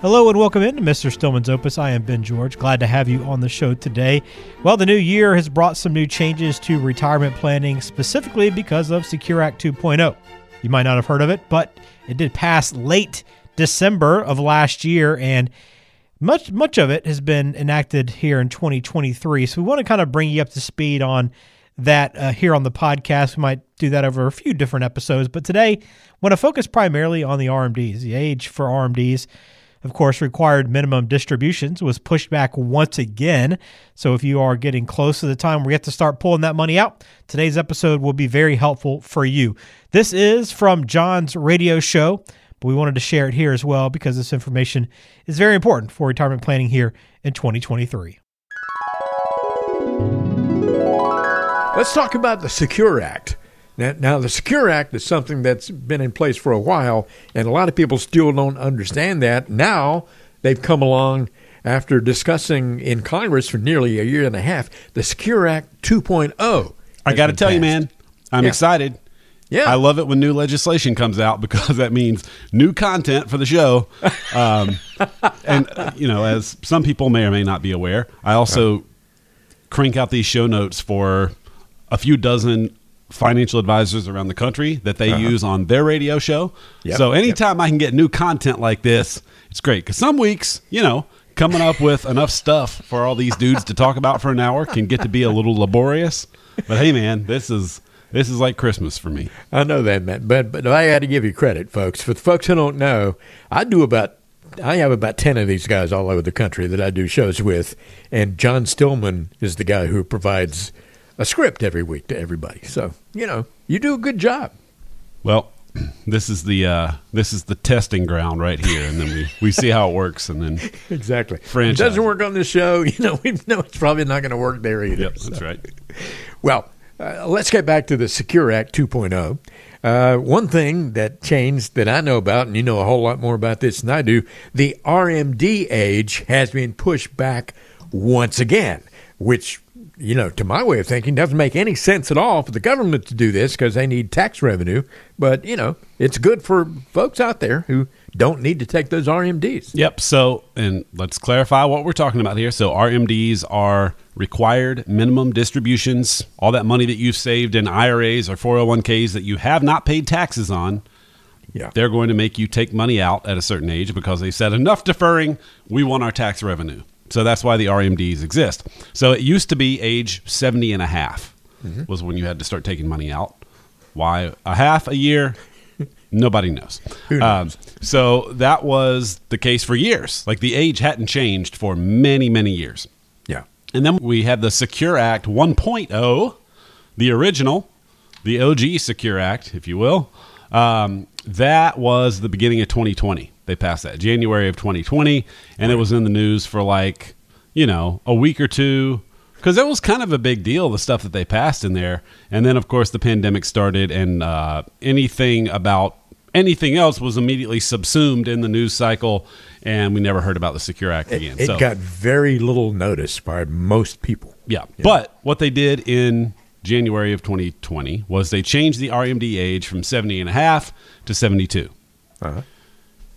Hello and welcome into Mr. Stillman's Opus. I am Ben George. Glad to have you on the show today. Well, the new year has brought some new changes to retirement planning, specifically because of Secure Act 2.0. You might not have heard of it, but it did pass late December of last year, and much much of it has been enacted here in 2023. So we want to kind of bring you up to speed on that uh, here on the podcast. We might do that over a few different episodes, but today I want to focus primarily on the RMDs, the age for RMDs. Of course, required minimum distributions was pushed back once again. So if you are getting close to the time where you have to start pulling that money out, today's episode will be very helpful for you. This is from John's radio show, but we wanted to share it here as well because this information is very important for retirement planning here in 2023. Let's talk about the Secure Act. Now, now, the Secure Act is something that's been in place for a while, and a lot of people still don't understand that. Now they've come along after discussing in Congress for nearly a year and a half the Secure Act 2.0. I got to tell passed. you, man, I'm yeah. excited. Yeah. I love it when new legislation comes out because that means new content for the show. Um, and, uh, you know, as some people may or may not be aware, I also crank out these show notes for a few dozen financial advisors around the country that they uh-huh. use on their radio show. Yep, so anytime yep. I can get new content like this, it's great. Because some weeks, you know, coming up with enough stuff for all these dudes to talk about for an hour can get to be a little laborious. But hey, man, this is this is like Christmas for me. I know that, man. But but I got to give you credit, folks. For the folks who don't know, I do about I have about 10 of these guys all over the country that I do shows with. And John Stillman is the guy who provides a script every week to everybody. So you know, you do a good job. Well, this is the uh, this is the testing ground right here, and then we, we see how it works, and then exactly. Franchise. It doesn't work on this show, you know. We know it's probably not going to work there either. Yep, that's so. right. Well, uh, let's get back to the Secure Act 2.0. Uh, one thing that changed that I know about, and you know a whole lot more about this than I do, the RMD age has been pushed back once again, which you know, to my way of thinking, doesn't make any sense at all for the government to do this because they need tax revenue. But, you know, it's good for folks out there who don't need to take those RMDs. Yep. So, and let's clarify what we're talking about here. So, RMDs are required minimum distributions, all that money that you've saved in IRAs or 401ks that you have not paid taxes on. Yeah. They're going to make you take money out at a certain age because they said enough deferring, we want our tax revenue. So that's why the RMDs exist. So it used to be age 70 and a half mm-hmm. was when you had to start taking money out. Why a half a year? Nobody knows. knows? Um, so that was the case for years. Like the age hadn't changed for many, many years. Yeah. And then we had the Secure Act 1.0, the original, the OG Secure Act, if you will. Um, that was the beginning of 2020. They passed that January of 2020, and it was in the news for like you know a week or two because it was kind of a big deal the stuff that they passed in there. And then of course the pandemic started, and uh, anything about anything else was immediately subsumed in the news cycle, and we never heard about the Secure Act again. It, it so, got very little notice by most people. Yeah, yeah, but what they did in January of 2020 was they changed the RMD age from 70 and a half to 72. Uh-huh.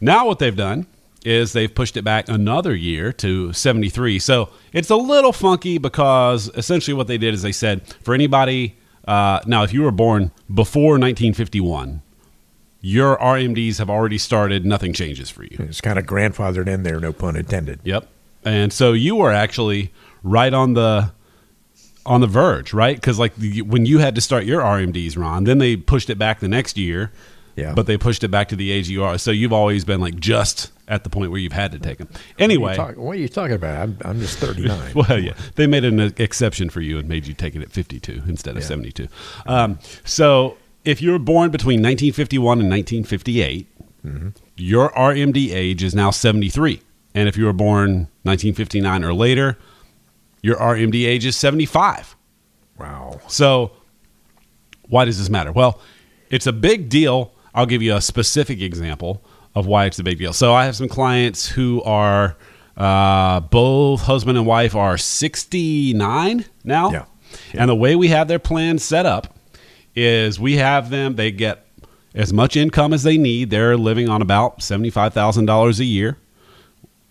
Now, what they've done is they've pushed it back another year to 73. So it's a little funky because essentially what they did is they said for anybody, uh, now, if you were born before 1951, your RMDs have already started, nothing changes for you. It's kind of grandfathered in there, no pun intended. Yep. And so you were actually right on the on the verge, right? Because like the, when you had to start your RMDs, Ron, then they pushed it back the next year, yeah. But they pushed it back to the age you are. So you've always been like just at the point where you've had to take them. Anyway. What are you, talk, what are you talking about? I'm, I'm just 39. well, yeah. They made an exception for you and made you take it at 52 instead of yeah. 72. Um, so if you were born between 1951 and 1958, mm-hmm. your RMD age is now 73. And if you were born 1959 or later, your RMD age is 75. Wow. So why does this matter? Well, it's a big deal I'll give you a specific example of why it's a big deal. So I have some clients who are uh, both husband and wife are 69 now. Yeah. yeah. And the way we have their plan set up is we have them, they get as much income as they need. They're living on about $75,000 a year.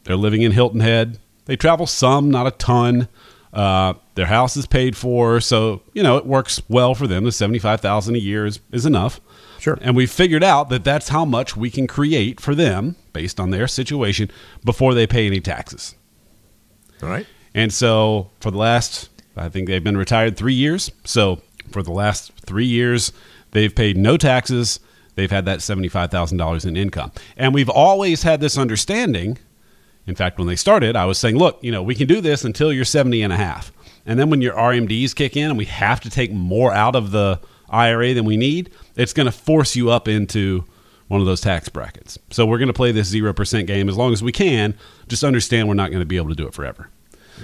They're living in Hilton Head. They travel some, not a ton. Uh, their house is paid for, so you know it works well for them. The seventy-five thousand a year is, is enough. Sure. And we figured out that that's how much we can create for them based on their situation before they pay any taxes. All right. And so for the last, I think they've been retired three years. So for the last three years, they've paid no taxes. They've had that $75,000 in income. And we've always had this understanding. In fact, when they started, I was saying, look, you know, we can do this until you're 70 and a half. And then when your RMDs kick in and we have to take more out of the IRA than we need, it's going to force you up into one of those tax brackets. So we're going to play this 0% game as long as we can. Just understand we're not going to be able to do it forever.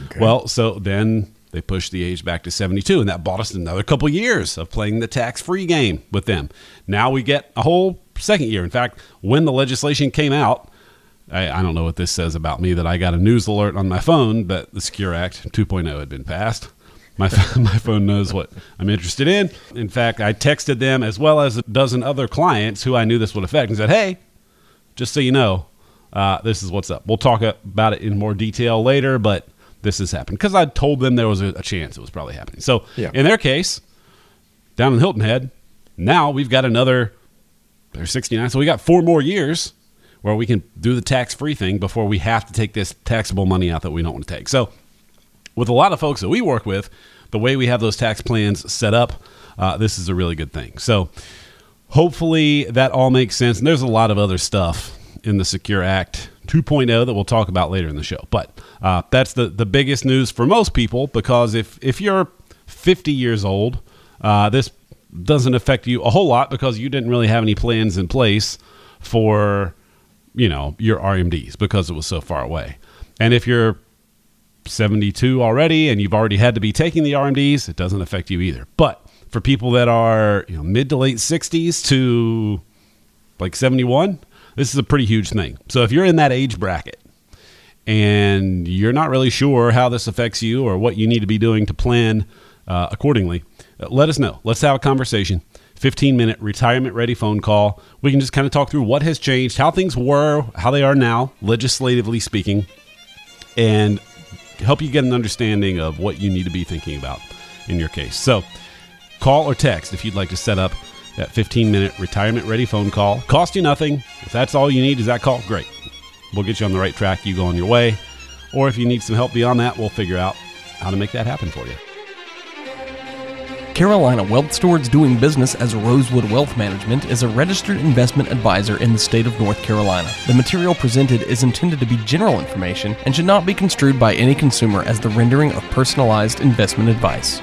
Okay. Well, so then they pushed the age back to 72, and that bought us another couple years of playing the tax free game with them. Now we get a whole second year. In fact, when the legislation came out, I, I don't know what this says about me that I got a news alert on my phone that the Secure Act 2.0 had been passed. My, my phone knows what I'm interested in. In fact, I texted them as well as a dozen other clients who I knew this would affect and said, hey, just so you know, uh, this is what's up. We'll talk about it in more detail later, but this has happened because I told them there was a, a, chance it was probably happening. So Yeah. in their case, down in Hilton Head, now we've got another. They're 69, so we got four more years where we can do the tax free thing before we have to take this taxable money out that we don't want to take. So with a lot of folks that we work with, the way we have those tax plans set up, uh, this is a really good thing. So hopefully that all makes sense. And there's a lot of other stuff in the Secure Act 2.0 that we'll talk about later in the show. But uh, that's the, the biggest news for most people because if, if you're 50 years old, uh, this doesn't affect you a whole lot because you didn't really have any plans in place for you know your RMDs because it was so far away. And if you're 72 already and you've already had to be taking the RMDs, it doesn't affect you either. But for people that are you know mid to late 60s to like 71, this is a pretty huge thing. So if you're in that age bracket and you're not really sure how this affects you or what you need to be doing to plan uh, accordingly, uh, let us know. Let's have a conversation. 15 minute retirement ready phone call. We can just kind of talk through what has changed, how things were, how they are now, legislatively speaking, and help you get an understanding of what you need to be thinking about in your case. So, call or text if you'd like to set up that 15 minute retirement ready phone call. Cost you nothing. If that's all you need is that call, great. We'll get you on the right track. You go on your way. Or if you need some help beyond that, we'll figure out how to make that happen for you. Carolina Wealth Stewards doing business as Rosewood Wealth Management is a registered investment advisor in the state of North Carolina. The material presented is intended to be general information and should not be construed by any consumer as the rendering of personalized investment advice.